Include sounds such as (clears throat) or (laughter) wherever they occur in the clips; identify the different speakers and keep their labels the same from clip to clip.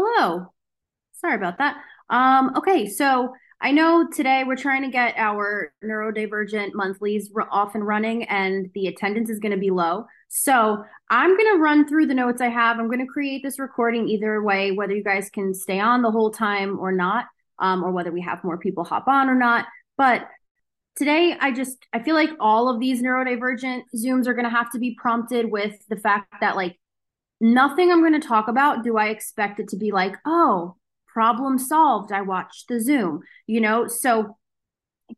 Speaker 1: Hello. Sorry about that. Um, okay, so I know today we're trying to get our neurodivergent monthlies off and running, and the attendance is going to be low. So I'm going to run through the notes I have. I'm going to create this recording either way, whether you guys can stay on the whole time or not, um, or whether we have more people hop on or not. But today I just I feel like all of these neurodivergent Zooms are going to have to be prompted with the fact that like nothing I'm going to talk about do I expect it to be like, oh, problem solved. I watched the Zoom, you know? So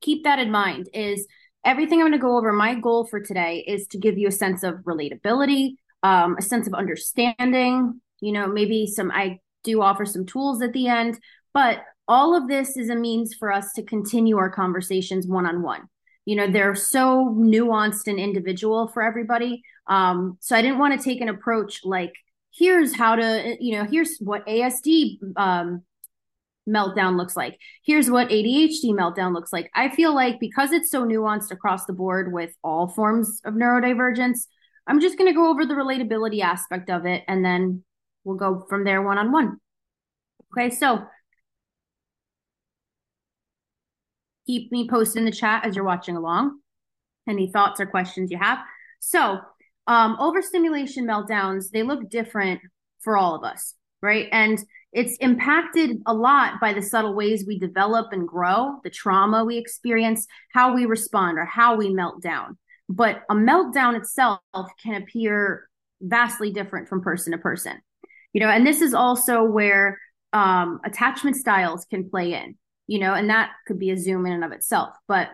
Speaker 1: keep that in mind is everything I'm going to go over. My goal for today is to give you a sense of relatability, um, a sense of understanding, you know, maybe some, I do offer some tools at the end, but all of this is a means for us to continue our conversations one on one. You know, they're so nuanced and individual for everybody. Um, so I didn't want to take an approach like, here's how to, you know, here's what ASD um, meltdown looks like. Here's what ADHD meltdown looks like. I feel like because it's so nuanced across the board with all forms of neurodivergence, I'm just going to go over the relatability aspect of it and then we'll go from there one on one. Okay, so keep me posted in the chat as you're watching along. Any thoughts or questions you have. So, um, overstimulation meltdowns, they look different for all of us, right? And it's impacted a lot by the subtle ways we develop and grow, the trauma we experience, how we respond, or how we melt down. But a meltdown itself can appear vastly different from person to person. You know, and this is also where um, attachment styles can play in, you know, and that could be a zoom in and of itself. But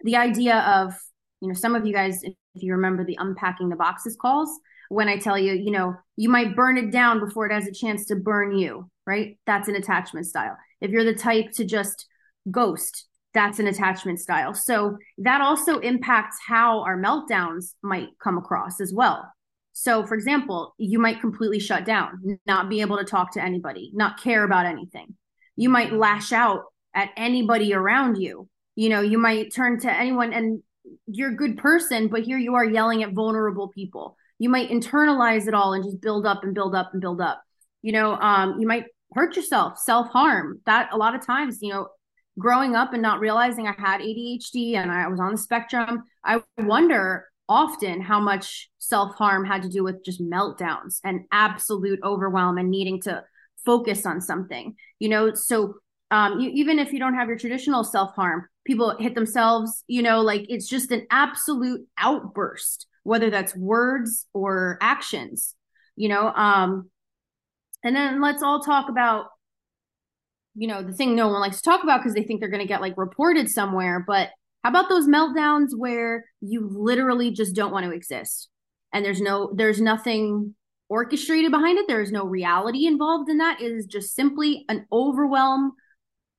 Speaker 1: the idea of, you know, some of you guys, if you remember the unpacking the boxes calls, when I tell you, you know, you might burn it down before it has a chance to burn you, right? That's an attachment style. If you're the type to just ghost, that's an attachment style. So that also impacts how our meltdowns might come across as well. So, for example, you might completely shut down, not be able to talk to anybody, not care about anything. You might lash out at anybody around you. You know, you might turn to anyone and you're a good person, but here you are yelling at vulnerable people. You might internalize it all and just build up and build up and build up. You know um, you might hurt yourself self-harm. That a lot of times you know growing up and not realizing i had adhd and i was on the spectrum i wonder often how much self-harm had to do with just meltdowns and absolute overwhelm and needing to focus on something you know so um, you, even if you don't have your traditional self-harm people hit themselves you know like it's just an absolute outburst whether that's words or actions, you know. Um, and then let's all talk about, you know, the thing no one likes to talk about because they think they're going to get like reported somewhere. But how about those meltdowns where you literally just don't want to exist and there's no, there's nothing orchestrated behind it. There is no reality involved in that. It is just simply an overwhelm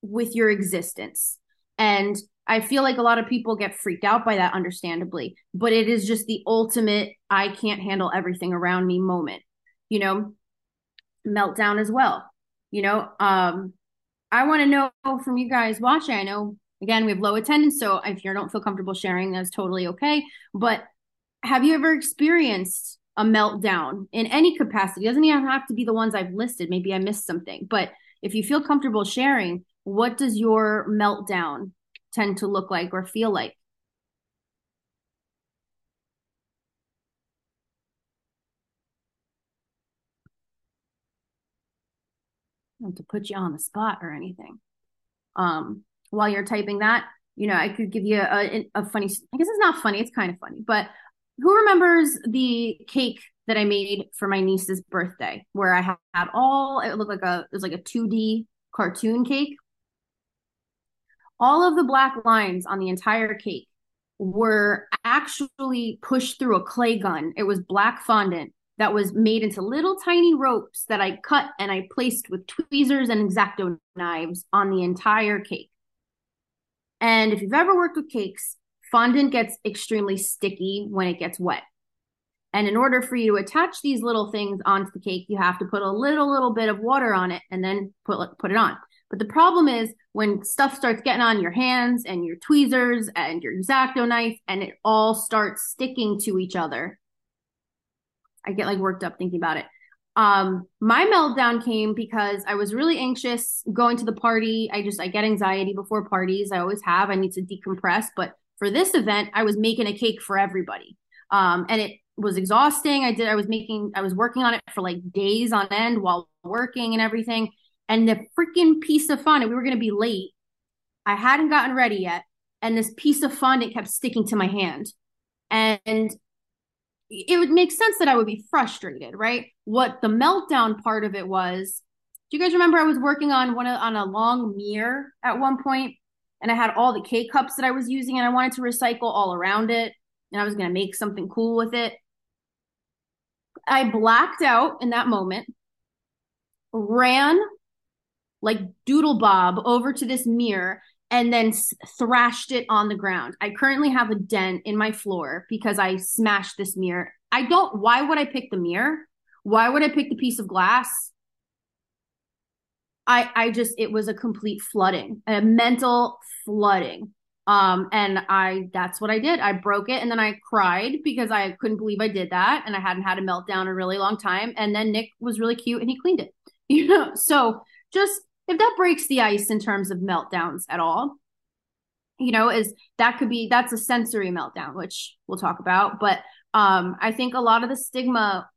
Speaker 1: with your existence. And I feel like a lot of people get freaked out by that, understandably, but it is just the ultimate I can't handle everything around me moment, you know, meltdown as well. You know, um, I want to know from you guys watching. I know, again, we have low attendance, so if you don't feel comfortable sharing, that's totally okay. But have you ever experienced a meltdown in any capacity? It doesn't even have to be the ones I've listed. Maybe I missed something, but if you feel comfortable sharing, what does your meltdown tend to look like or feel like? to put you on the spot or anything. Um, while you're typing that, you know, I could give you a, a funny, I guess it's not funny, it's kind of funny, but who remembers the cake that I made for my niece's birthday where I had all, it looked like a, it was like a 2D cartoon cake all of the black lines on the entire cake were actually pushed through a clay gun. It was black fondant that was made into little tiny ropes that I cut and I placed with tweezers and X-Acto knives on the entire cake. And if you've ever worked with cakes, fondant gets extremely sticky when it gets wet. And in order for you to attach these little things onto the cake, you have to put a little, little bit of water on it and then put, put it on. But the problem is when stuff starts getting on your hands and your tweezers and your X-Acto knife and it all starts sticking to each other. I get like worked up thinking about it. Um, my meltdown came because I was really anxious going to the party. I just I get anxiety before parties. I always have. I need to decompress. But for this event, I was making a cake for everybody. Um, and it was exhausting. I did I was making I was working on it for like days on end while working and everything. And the freaking piece of fondant, we were gonna be late. I hadn't gotten ready yet. And this piece of fondant kept sticking to my hand. And it would make sense that I would be frustrated, right? What the meltdown part of it was, do you guys remember I was working on one on a long mirror at one point and I had all the K cups that I was using and I wanted to recycle all around it and I was going to make something cool with it. I blacked out in that moment, ran like DoodleBob over to this mirror and then thrashed it on the ground. I currently have a dent in my floor because I smashed this mirror. I don't, why would I pick the mirror? Why would I pick the piece of glass? I, I just, it was a complete flooding, a mental flooding. Um, and I, that's what I did. I broke it and then I cried because I couldn't believe I did that. And I hadn't had a meltdown in a really long time. And then Nick was really cute and he cleaned it, (laughs) you know? So just if that breaks the ice in terms of meltdowns at all, you know, is that could be that's a sensory meltdown, which we'll talk about. But um, I think a lot of the stigma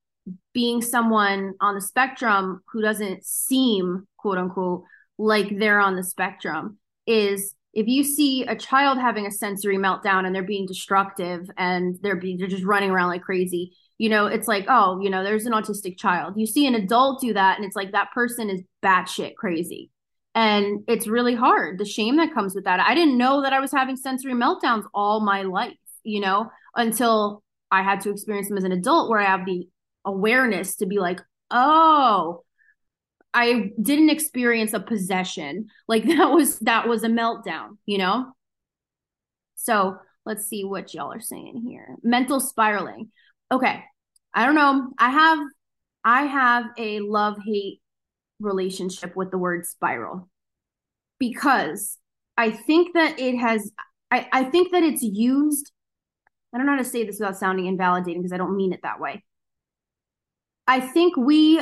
Speaker 1: being someone on the spectrum who doesn't seem quote unquote like they're on the spectrum is if you see a child having a sensory meltdown and they're being destructive and they're being, they're just running around like crazy you know, it's like, oh, you know, there's an autistic child. You see an adult do that, and it's like that person is batshit crazy. And it's really hard. The shame that comes with that. I didn't know that I was having sensory meltdowns all my life, you know, until I had to experience them as an adult where I have the awareness to be like, oh, I didn't experience a possession. Like (laughs) that was that was a meltdown, you know? So let's see what y'all are saying here. Mental spiraling okay i don't know i have i have a love hate relationship with the word spiral because i think that it has i i think that it's used i don't know how to say this without sounding invalidating because i don't mean it that way i think we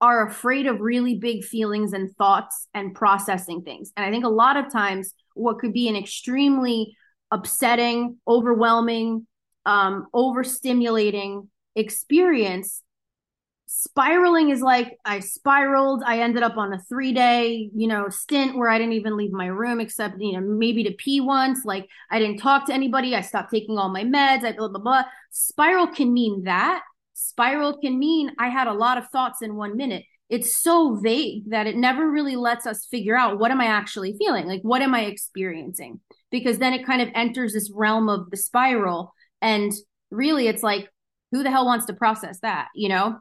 Speaker 1: are afraid of really big feelings and thoughts and processing things. And i think a lot of times what could be an extremely upsetting overwhelming um, overstimulating experience spiraling is like i spiraled i ended up on a three day you know stint where i didn't even leave my room except you know maybe to pee once. Like i didn't talk to anybody. I stopped taking all my meds. I blah blah blah. Spiral can mean that spiral can mean i had a lot of thoughts in one minute it's so vague that it never really lets us figure out what am i actually feeling like what am i experiencing because then it kind of enters this realm of the spiral and really, it's like, who the hell wants to process that, you know?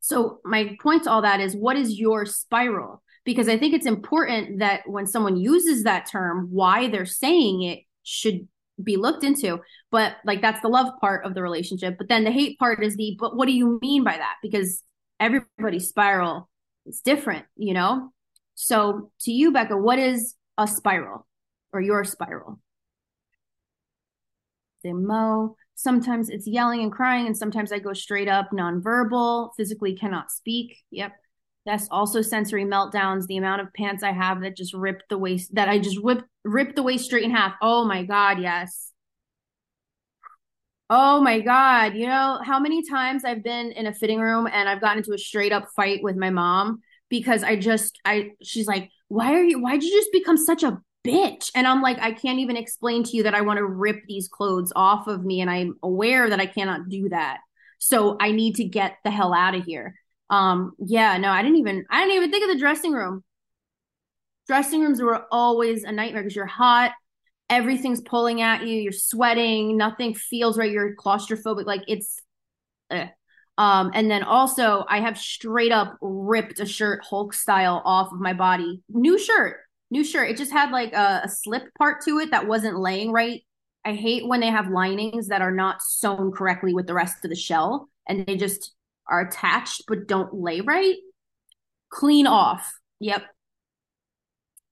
Speaker 1: So, my point to all that is what is your spiral? Because I think it's important that when someone uses that term, why they're saying it should be looked into. But like, that's the love part of the relationship. But then the hate part is the, but what do you mean by that? Because everybody's spiral is different, you know? So, to you, Becca, what is a spiral or your spiral? they mow. Sometimes it's yelling and crying, and sometimes I go straight up nonverbal, physically cannot speak. Yep. That's also sensory meltdowns. The amount of pants I have that just ripped the waist, that I just whipped, ripped the waist straight in half. Oh my God, yes. Oh my God. You know how many times I've been in a fitting room and I've gotten into a straight up fight with my mom because I just, I, she's like, why are you, why'd you just become such a bitch. And I'm like, I can't even explain to you that I want to rip these clothes off of me. And I'm aware that I cannot do that. So I need to get the hell out of here. Um, yeah, no, I didn't even, I didn't even think of the dressing room. Dressing rooms were always a nightmare because you're hot. Everything's pulling at you. You're sweating. Nothing feels right. You're claustrophobic. Like it's, eh. Um, and then also I have straight up ripped a shirt Hulk style off of my body. New shirt new shirt. It just had like a, a slip part to it that wasn't laying right. I hate when they have linings that are not sewn correctly with the rest of the shell and they just are attached but don't lay right. Clean off. Yep.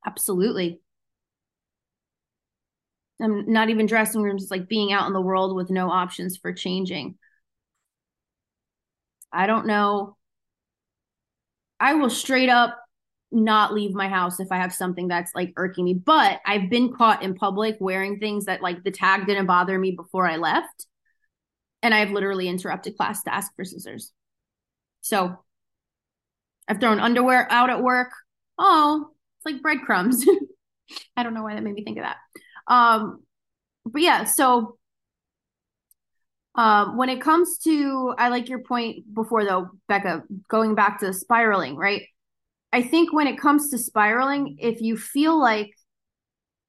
Speaker 1: Absolutely. I'm not even dressing rooms, it's like being out in the world with no options for changing. I don't know I will straight up not leave my house if I have something that's like irking me. But I've been caught in public wearing things that like the tag didn't bother me before I left. And I've literally interrupted class to ask for scissors. So I've thrown underwear out at work. Oh, it's like breadcrumbs. (laughs) I don't know why that made me think of that. Um, but yeah, so um, when it comes to, I like your point before though, Becca, going back to spiraling, right? I think when it comes to spiraling, if you feel like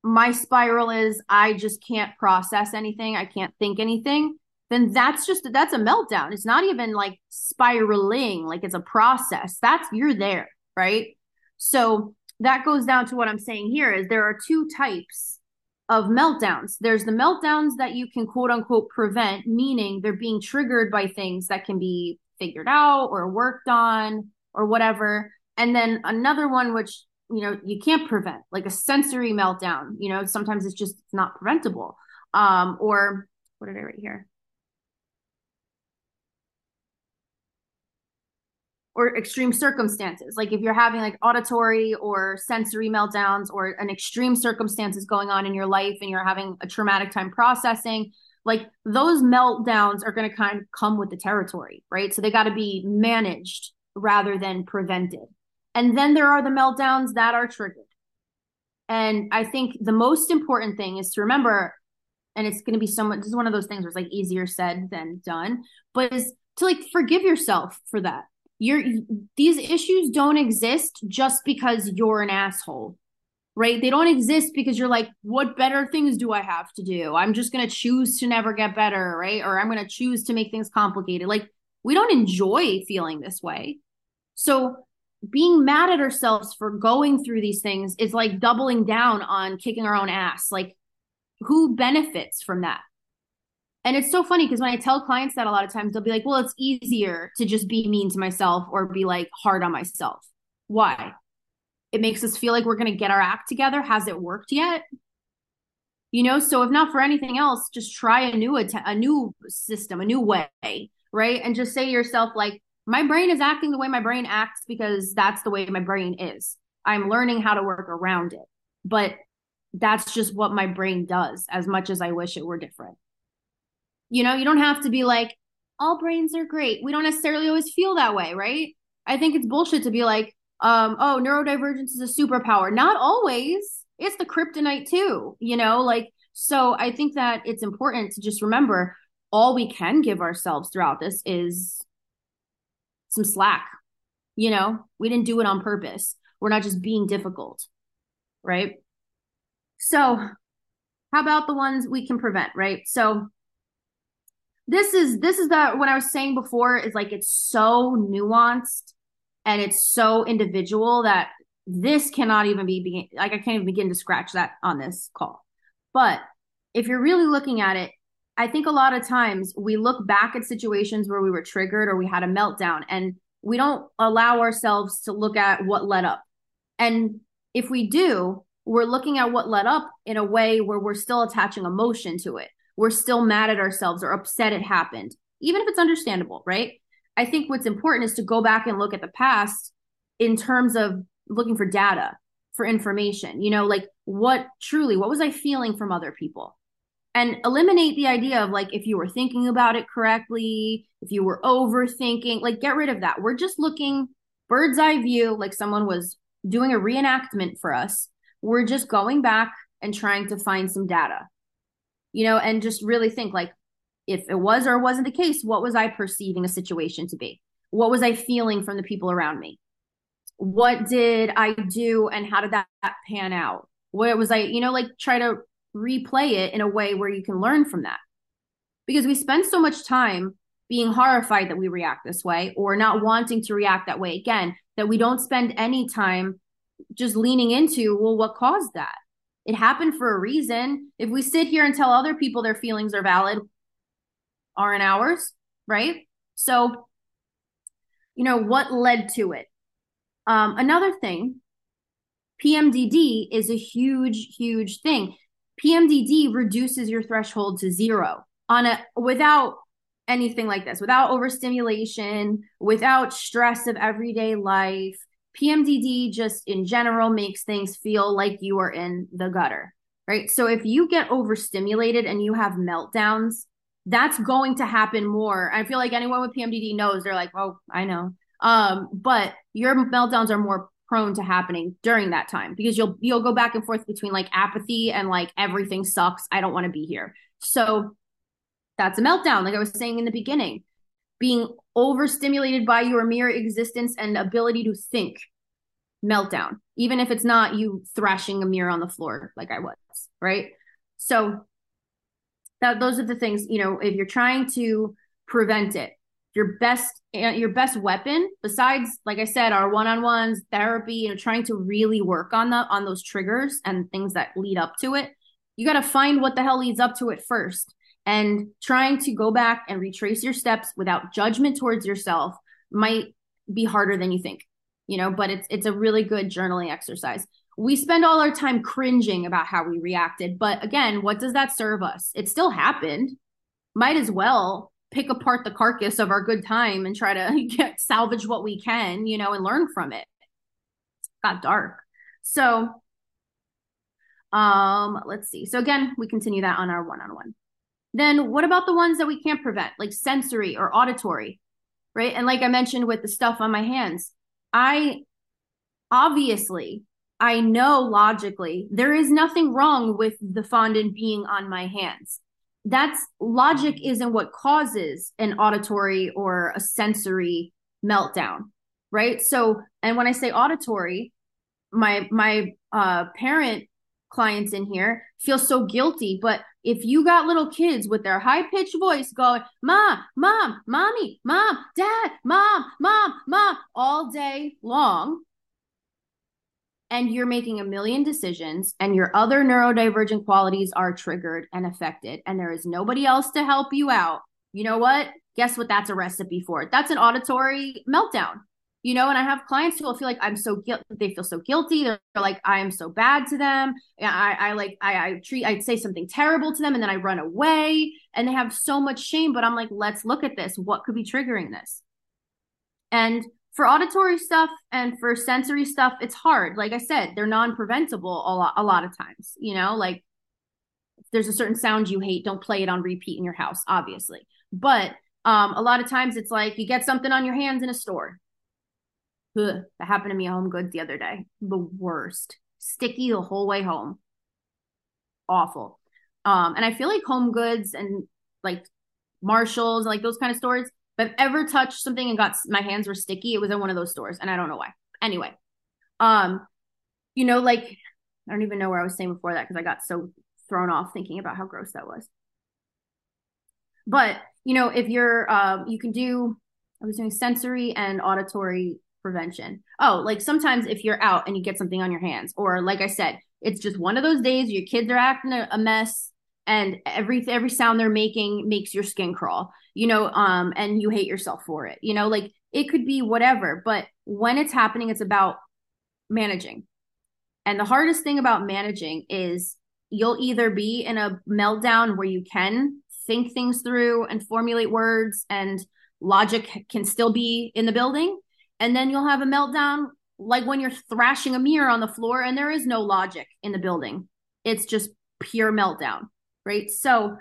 Speaker 1: my spiral is I just can't process anything, I can't think anything, then that's just that's a meltdown. It's not even like spiraling, like it's a process. That's you're there, right? So that goes down to what I'm saying here is there are two types of meltdowns. There's the meltdowns that you can quote unquote prevent, meaning they're being triggered by things that can be figured out or worked on or whatever. And then another one, which, you know, you can't prevent, like a sensory meltdown. You know, sometimes it's just not preventable. Um, or what did I write here? Or extreme circumstances. Like if you're having like auditory or sensory meltdowns or an extreme circumstances going on in your life and you're having a traumatic time processing, like those meltdowns are going to kind of come with the territory, right? So they got to be managed rather than prevented. And then there are the meltdowns that are triggered. And I think the most important thing is to remember, and it's going to be somewhat, this is one of those things where it's like easier said than done, but is to like forgive yourself for that you're these issues don't exist just because you're an asshole right? They don't exist because you're like what better things do i have to do? I'm just going to choose to never get better right? Or i'm going to choose to make things complicated. Like we don't enjoy feeling this way. So being mad at ourselves for going through these things is like doubling down on kicking our own ass. Like who benefits from that and it's so funny because when I tell clients that a lot of times they'll be like, well, it's easier to just be mean to myself or be like hard on myself. Why? It makes us feel like we're going to get our act together. Has it worked yet? You know, so if not for anything else, just try a new att- a new system, a new way, right? And just say to yourself like my brain is acting the way my brain acts because that's the way my brain is. I'm learning how to work around it. But that's just what my brain does as much as I wish it were different. You know, you don't have to be like, all brains are great. We don't necessarily always feel that way, right? I think it's bullshit to be like, um, oh, neurodivergence is a superpower. Not always. It's the kryptonite too, you know, like, so I think that it's important to just remember all we can give ourselves throughout this is some slack. You know, we didn't do it on purpose. We're not just being difficult, right? So, how about the ones we can prevent, right? So, this is this is the what I was saying before is like it's so nuanced and it's so individual that this cannot even be begin like I can't even begin to scratch that on this call. But if you're really looking at it, I think a lot of times we look back at situations where we were triggered or we had a meltdown and we don't allow ourselves to look at what led up. And if we do, we're looking at what led up in a way where we're still attaching emotion to it we're still mad at ourselves or upset it happened, even if it's understandable, right? I think what's important is to go back and look at the past in terms of looking for data, for information, you know, like what truly, what was I feeling from other people? And eliminate the idea of like if you were thinking about it correctly, if you were overthinking, like get rid of that. We're just looking bird's eye view, like someone was doing a reenactment for us. We're just going back and trying to find some data you know, and just really think like, if it was or wasn't the case, what was I perceiving a situation to be? What was I feeling from the people around me? What did I do and how did that pan out? What was I, you know, like try to replay it in a way where you can learn from that. Because we spend so much time being horrified that we react this way or not wanting to react that way again that we don't spend any time just leaning into, well, what caused that? It happened for a reason. If we sit here and tell other people their feelings are valid, aren't ours, right? So, you know, what led to it? Um, another thing, PMDD is a huge, huge thing. PMDD reduces your threshold to zero on a without anything like this, without overstimulation, without stress of everyday life. PMDD just in general makes things feel like you are in the gutter, right? So if you get overstimulated and you have meltdowns, that's going to happen more. I feel like anyone with PMDD knows they're like, oh, I know. Um, but your meltdowns are more prone to happening during that time because you'll you'll go back and forth between like apathy and like everything sucks. I don't want to be here. So that's a meltdown, like I was saying in the beginning. Being overstimulated by your mere existence and ability to think. Meltdown, even if it's not you thrashing a mirror on the floor like I was, right? So that those are the things, you know, if you're trying to prevent it, your best eh, your best weapon besides like i said our one-on-ones therapy you know trying to really work on the on those triggers and things that lead up to it you got to find what the hell leads up to it first and trying to go back and retrace your steps without judgment towards yourself might be harder than you think you know but it's it's a really good journaling exercise we spend all our time cringing about how we reacted but again what does that serve us it still happened might as well pick apart the carcass of our good time and try to (laughs) get salvage what we can, you know, and learn from it. got dark. So um let's see. So again, we continue that on our one-on-one. Then what about the ones that we can't prevent, like sensory or auditory? Right? And like I mentioned with the stuff on my hands, I obviously I know logically there is nothing wrong with the fondant being on my hands that's logic isn't what causes an auditory or a sensory meltdown right so and when i say auditory my my uh parent clients in here feel so guilty but if you got little kids with their high pitched voice going mom mom mommy mom dad mom mom mom all day long and you're making a million decisions and your other neurodivergent qualities are triggered and affected and there is nobody else to help you out you know what? Guess what that's a recipe for? That's an auditory meltdown you know and i have clients who will feel like i'm so guilty they feel so guilty they're like i am so bad to them i i like i i treat i'd say something terrible to them and then i run away and they have so much shame but i'm like let's look at this what could be triggering this and for auditory stuff and for sensory stuff, it's hard. Like I said, they're non-preventable a lot a lot of times. You know, like there's a certain sound you hate, don't play it on repeat in your house, obviously. But um, a lot of times it's like you get something on your hands in a store. Ugh, that happened to me at HomeGoods the other day. The worst. Sticky the whole way home. Awful. Um, and I feel like HomeGoods and like Marshalls, like those kind of stores, If I've ever touched something and got my hands were sticky, it was in one of those stores, and I don't know why. Anyway, um, you know, like I don't even know where I was saying before that because I got so thrown off thinking about how gross that was. But you know, if you're, um, you can do. I was doing sensory and auditory prevention. Oh, like sometimes if you're out and you get something on your hands, or like I said, it's just one of those days your kids are acting a mess and every every sound they're making makes your skin crawl you know um and you hate yourself for it you know like it could be whatever but when it's happening it's about managing and the hardest thing about managing is you'll either be in a meltdown where you can think things through and formulate words and logic can still be in the building and then you'll have a meltdown like when you're thrashing a mirror on the floor and there is no logic in the building it's just pure meltdown right? So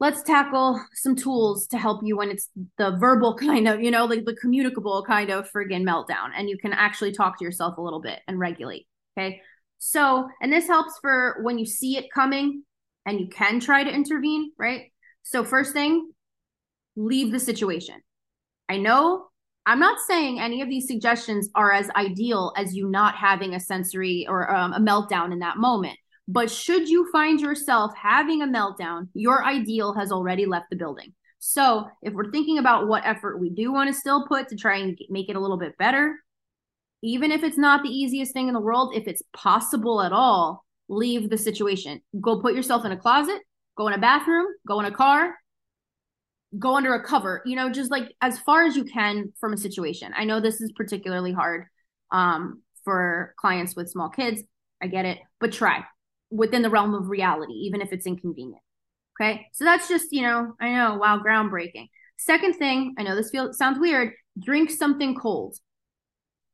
Speaker 1: let's tackle some tools to help you when it's the verbal (laughs) kind of, you know, like the communicable kind of friggin' meltdown. And you can actually talk to yourself a little bit and regulate. Okay. So, and this helps for when you see it coming and you can try to intervene, right? So, first thing, leave the situation. I know I'm not saying any of these suggestions are as ideal as you not having a sensory or um, a meltdown in that moment. But should you find yourself having a meltdown, your ideal has already left the building. So if we're thinking about what effort we do want to still put to try and make it a little bit better, even if it's not the easiest thing in the world, if it's possible at all, leave the situation. Go put yourself in a closet, go in a bathroom, go in a car, go under a cover, you know, just like as far as you can from a situation. I know this is particularly hard um, for clients with small kids. I get it, but try within the realm of reality, even if it's inconvenient. Okay. So that's just, you know, I know, wow, groundbreaking. Second thing, I know this feels sounds weird, drink something cold.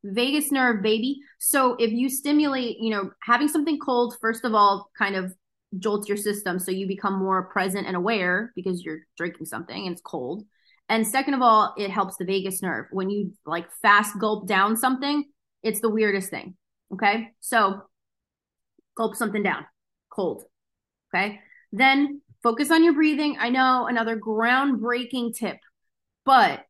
Speaker 1: Vagus nerve, baby. So if you stimulate, you know, having something cold, first of all, kind of jolts your system so you become more present and aware because you're drinking something and it's cold. And second of all, it helps the vagus nerve. When you like fast gulp down something, it's the weirdest thing. Okay. So gulp something down, cold. Okay. Then focus on your breathing. I know another groundbreaking tip, but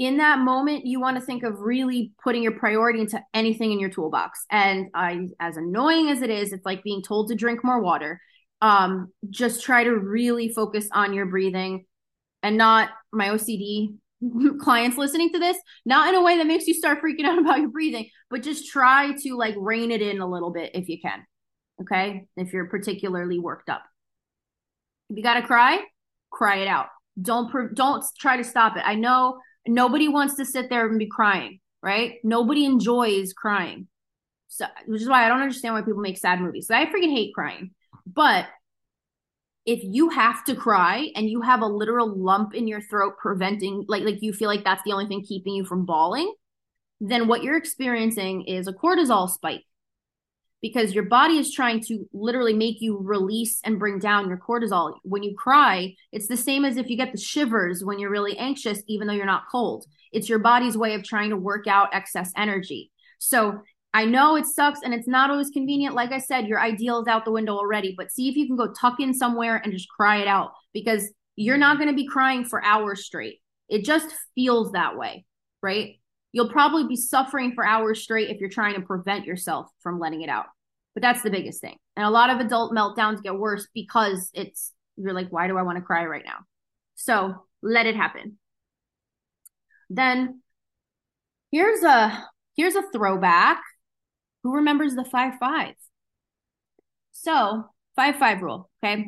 Speaker 1: in that moment, you want to think of really putting your priority into anything in your toolbox. And I, as annoying as it is, it's like being told to drink more water. Um, just try to really focus on your breathing and not my OCD (laughs) clients listening to this, not in a way that makes you start freaking out (laughs) about your breathing, but just try to like rein it in a little bit if you can. Okay. If you're particularly worked up. If you got to cry, cry it out. Don't, don't try to stop it. I know nobody wants to sit there and be crying, right? Nobody enjoys crying. So, which is why I don't understand why people make sad movies. So I freaking hate crying. But if you have to cry and you have a literal lump in your throat preventing like like you feel like that's the only thing keeping you from bawling, then what you're experiencing is a cortisol spike because your body is trying to literally make you release and bring down your cortisol. When you cry, it's the same as if you get the shivers when you're really anxious, even though you're not cold. It's your body's way of trying to work out excess energy. So I know it sucks and it's not always convenient. Like I said, your ideal is out the window already, but see if you can go tuck in somewhere and just cry it out because you're not going to be crying for hours straight. It just feels that way, right? You'll probably be suffering for hours straight if you're trying to prevent yourself from letting it out. But that's the biggest thing. And a lot of adult meltdowns get worse because it's, you're like, why do I want to cry right now? So let it happen. Then here's a here's a throwback. Who remembers the five five? So five five rule, okay.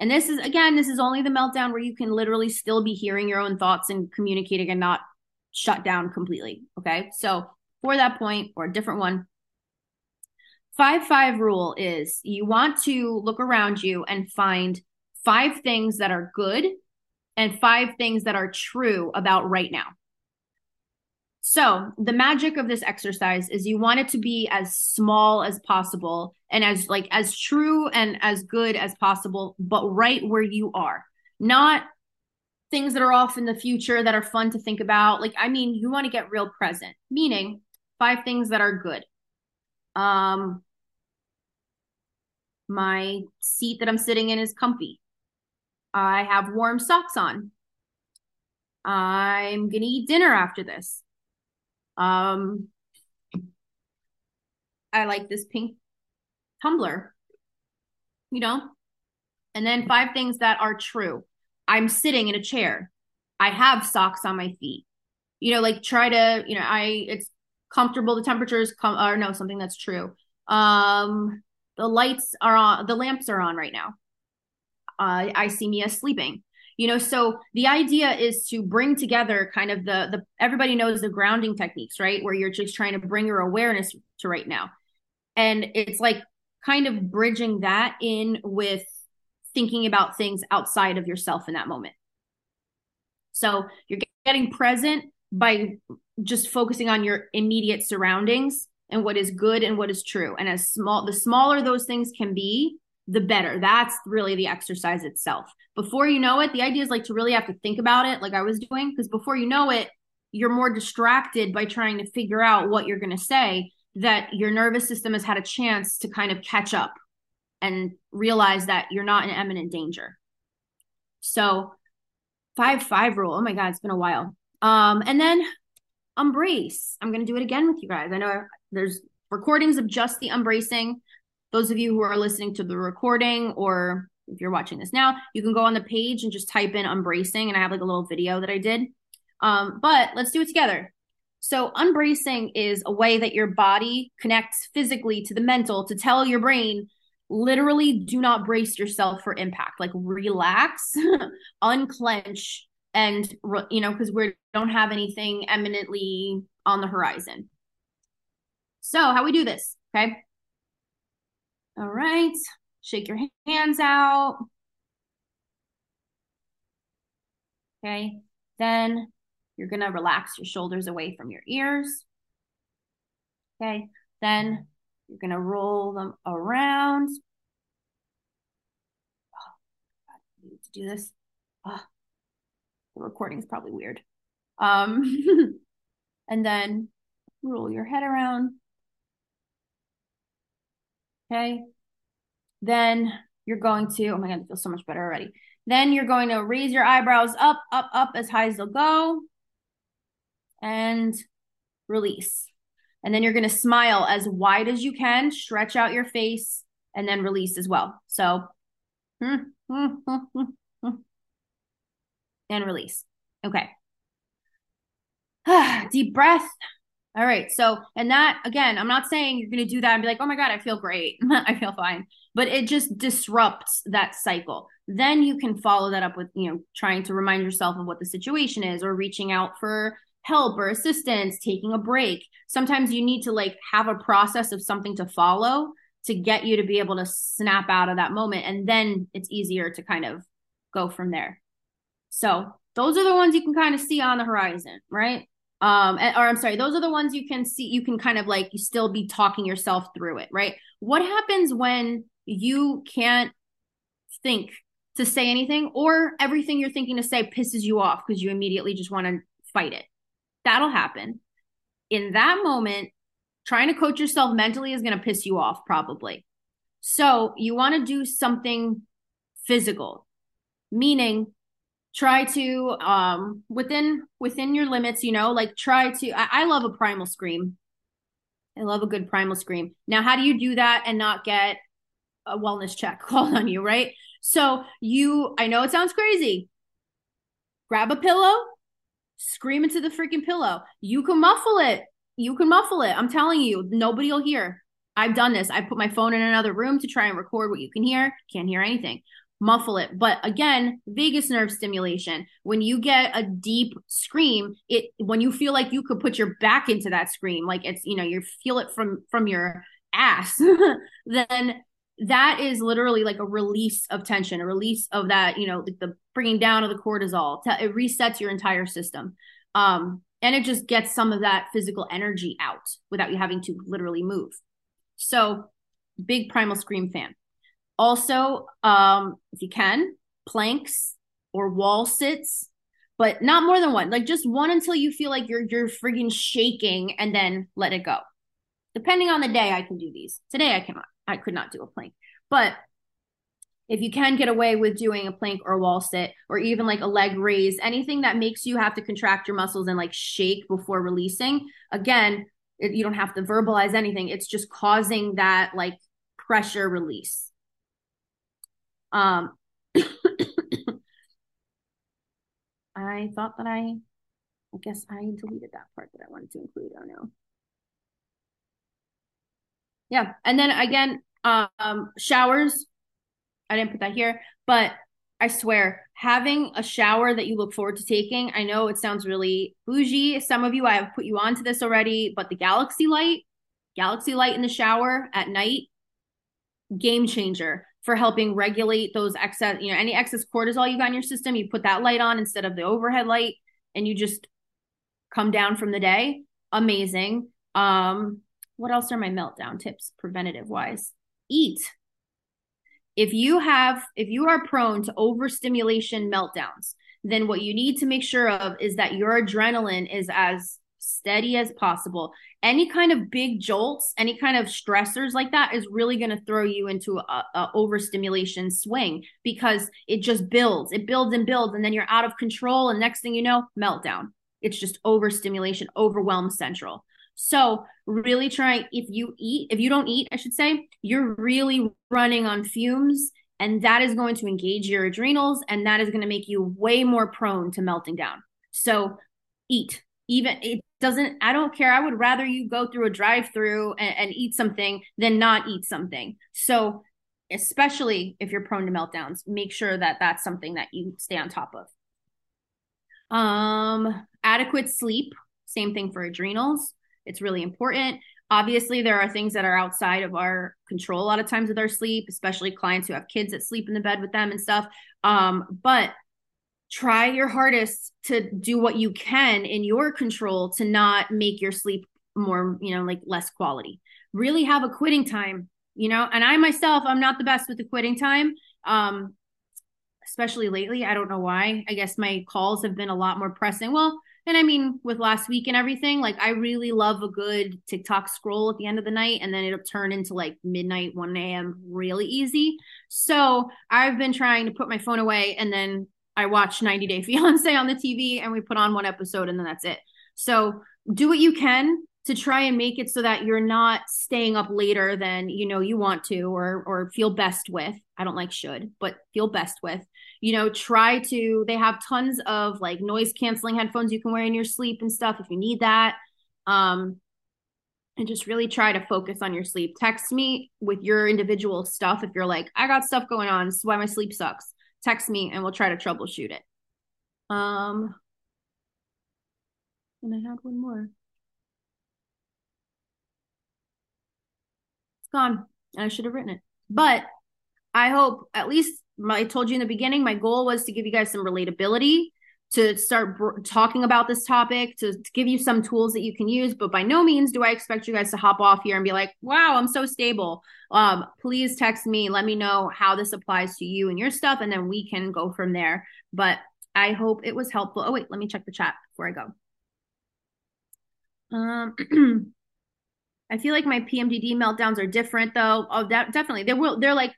Speaker 1: And this is again, this is only the meltdown where you can literally still be hearing your own thoughts and communicating and not shut down completely. Okay. So for that point or a different one, five five rule is you want to look around you and find five things that are good and five things that are true about right now. So, the magic of this exercise is you want it to be as small as possible and as like as true and as good as possible, but right where you are. Not things that are off in the future that are fun to think about. Like, I mean, you want to get real present, meaning five things that are good. Um, my seat that I'm sitting in is comfy. I have warm socks on. I'm to eat dinner after this. Um, I like this pink tumbler, you know? And then five things that are true. I'm sitting in a chair. I have socks on my feet. You know, like try to, you know, I it's comfortable. The temperatures come or no, something that's true. Um, the lights are on, the lamps are on right now. Uh, I see Mia sleeping. You know, so the idea is to bring together kind of the the everybody knows the grounding techniques, right? Where you're just trying to bring your awareness to right now. And it's like kind of bridging that in with thinking about things outside of yourself in that moment. So you're getting present by just focusing on your immediate surroundings and what is good and what is true. And as small, the smaller those things can be, the better. That's really the exercise itself. Before you know it, the idea is like to really have to think about it, like I was doing, because before you know it, you're more distracted by trying to figure out what you're going to say that your nervous system has had a chance to kind of catch up and realize that you're not in imminent danger. So, five five rule. Oh my God, it's been a while. Um, and then embrace. I'm to do it again with you guys. I know there's recordings of just the embracing. Those of you who are listening to the recording or if you're watching this now, you can go on the page and just type in embracing and I have like a little video that I did. Um, but let's do it together. So embracing is a way that your body connects physically to the mental to tell your brain literally do not brace yourself for impact like relax (laughs) unclench and you know because we don't have anything eminently on the horizon so, how we do this, okay? All right. Shake your hands out. Okay. Then you're to relax your shoulders away from your ears. Okay. Then you're going to roll them around. Oh, God, I need to do this. Oh, the recording is probably weird. Um, (laughs) and then roll your head around. Okay. Then you're going to, oh my God, I feel so much better already. Then you're going to raise your eyebrows up, up, up as high as they'll go and release. And then you're going to smile as wide as you can, stretch out your face, and then release as well. So, (laughs) and release. Okay. (sighs) Deep breath. All right. So, and that again, I'm not saying you're going to do that and be like, oh my God, I feel great. (laughs) I feel fine. But it just disrupts that cycle. Then you can follow that up with, you know, trying to remind yourself of what the situation is or reaching out for help or assistance, taking a break. Sometimes you need to like have a process of something to follow to get you to be able to snap out of that moment. And then it's easier to kind of go from there. So, those are the ones you can kind of see on the horizon, right? um or i'm sorry those are the ones you can see you can kind of like you still be talking yourself through it right what happens when you can't think to say anything or everything you're thinking to say pisses you off because you immediately just want to fight it that'll happen. In that moment trying to coach yourself mentally is going to piss you off probably. So you want to do something physical meaning try to um within within your limits you know like try to I, I, love a primal scream. I love a good primal scream. Now how do you do that and not get a wellness check (laughs) called on you right? So you i know it sounds crazy. Grab a pillow scream into the freaking pillow. You can muffle it. You can muffle it. I'm telling you nobody will hear. I've done this. I put my phone in another room to try and record what you can hear. Can't hear anything. Muffle it. But again, vagus nerve stimulation. When you get a deep scream, it when you feel like you could put your back into that scream, like it's you know you feel it from from your ass, (laughs) then that is literally like a release of tension, a release of that you know the, the bringing down of the cortisol. It resets your entire system. Um, and it just gets some of that physical energy out without you having to literally move. So, big primal scream fan. Also, um, if you can, planks or wall sits, but not more than one. Like just one until you feel like you're you're friggin' shaking and then let it go. Depending on the day, I can do these. Today I cannot. I could not do a plank. But if you can get away with doing a plank or a wall sit or even like a leg raise, anything that makes you have to contract your muscles and like shake before releasing, again, it, you don't have to verbalize anything. It's just causing that like pressure release. Um, (coughs) I thought that I, I guess I deleted that part that I wanted to include. Oh no. Yeah, and then again, um, showers. I didn't put that here, but I swear, having a shower that you look forward to taking. I know it sounds really bougie. Some of you, I have put you onto this already, but the Galaxy Light, Galaxy Light in the shower at night, game changer for helping regulate those excess, you know, any excess cortisol you got in your system. You put that light on instead of the overhead light and you just come down from the day. Amazing. Um, what else are my meltdown tips preventative wise? Eat. If you have, if you are prone to overstimulation meltdowns, then what you need to make sure of is that your adrenaline is as steady as possible. Any kind of big jolts, any kind of stressors like that is really going to throw you into a, a, overstimulation swing because it just builds, it builds and builds, and then you're out of control. And next thing you know, meltdown. It's just overstimulation, overwhelm central. So really trying if you eat, if you don't eat, I should say, you're really running on fumes and that is going to engage your adrenals and that is going to make you way more prone to melting down. So eat. Even it doesn't i don't care i would rather you go through a drive through and, and, eat something than not eat something so especially if you're prone to meltdowns make sure that that's something that you stay on top of um adequate sleep same thing for adrenals it's really important obviously there are things that are outside of our control a lot of times with our sleep especially clients who have kids that sleep in the bed with them and stuff um but try your hardest to do what you can in your control to not make your sleep more, you know, like less quality. Really have a quitting time, you know, and I myself, I'm not the best with the quitting time. Um, especially lately. I don't know why. I guess my calls have been a lot more pressing. Well, and I mean, with last week and everything, like I really love a good TikTok scroll at the end of the night, and then it'll turn into like midnight, 1 a.m. really easy. So I've been trying to put my phone away, and then I watch 90 Day Fiance on the TV, and we put on one episode, and then that's it. So do what you can to try and make it so that you're not staying up later than you know you want to or or feel best with. I don't like should but feel best with. You know try to they have tons of like noise canceling headphones you can wear in your sleep and stuff if you need that. Um and just really try to focus on your sleep. Text me with your individual stuff if you're like i got stuff going on this is why my sleep sucks. Text me and we'll try to troubleshoot it. Um and i had one more gone. I should have written it. But I hope at least my, I told you in the beginning, my goal was to give you guys some relatability, to start br- talking about this topic, to, to, give you some tools that you can use. But by no means do I expect you guys to hop off here and be like, wow, I'm so stable. Um, please text me, let me know how this applies to you and your stuff, and then we can go from there. But I hope it was helpful. Oh, wait, let me check the chat before I go. Um, (clears throat) I feel like my PMDD meltdowns are different though. Oh, that definitely. They will they're like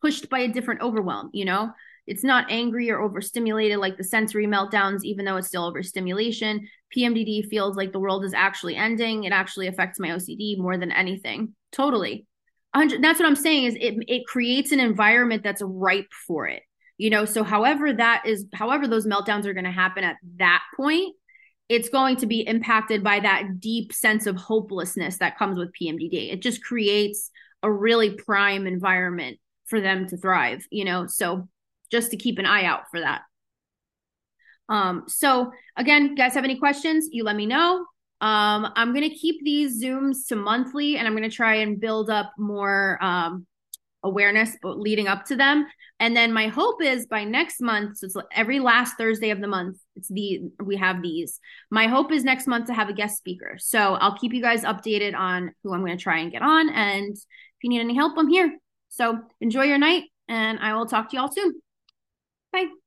Speaker 1: pushed by a different overwhelm, you know? It's not angry or overstimulated like the sensory meltdowns, even though it's still overstimulation. PMDD feels like the world is actually ending. It actually affects my OCD more than anything. Totally. That's what I'm saying is it it creates an environment that's ripe for it. You know, so however that is, however those meltdowns are going to happen at that point, it's going to be impacted by that deep sense of hopelessness that comes with PMDD. It just creates a really prime environment for them to thrive, you know? So just to keep an eye out for that. Um, so again, guys have any questions, you let me know. Um, I'm going to keep these Zooms to monthly and I'm going to try and build up more um, awareness leading up to them. And then my hope is by next month so it's every last thursday of the month it's the we have these. My hope is next month to have a guest speaker. So i'll keep you guys updated on who i'm going to try and get on and if you need any help i'm here. So enjoy your night and i will talk to you all soon. Bye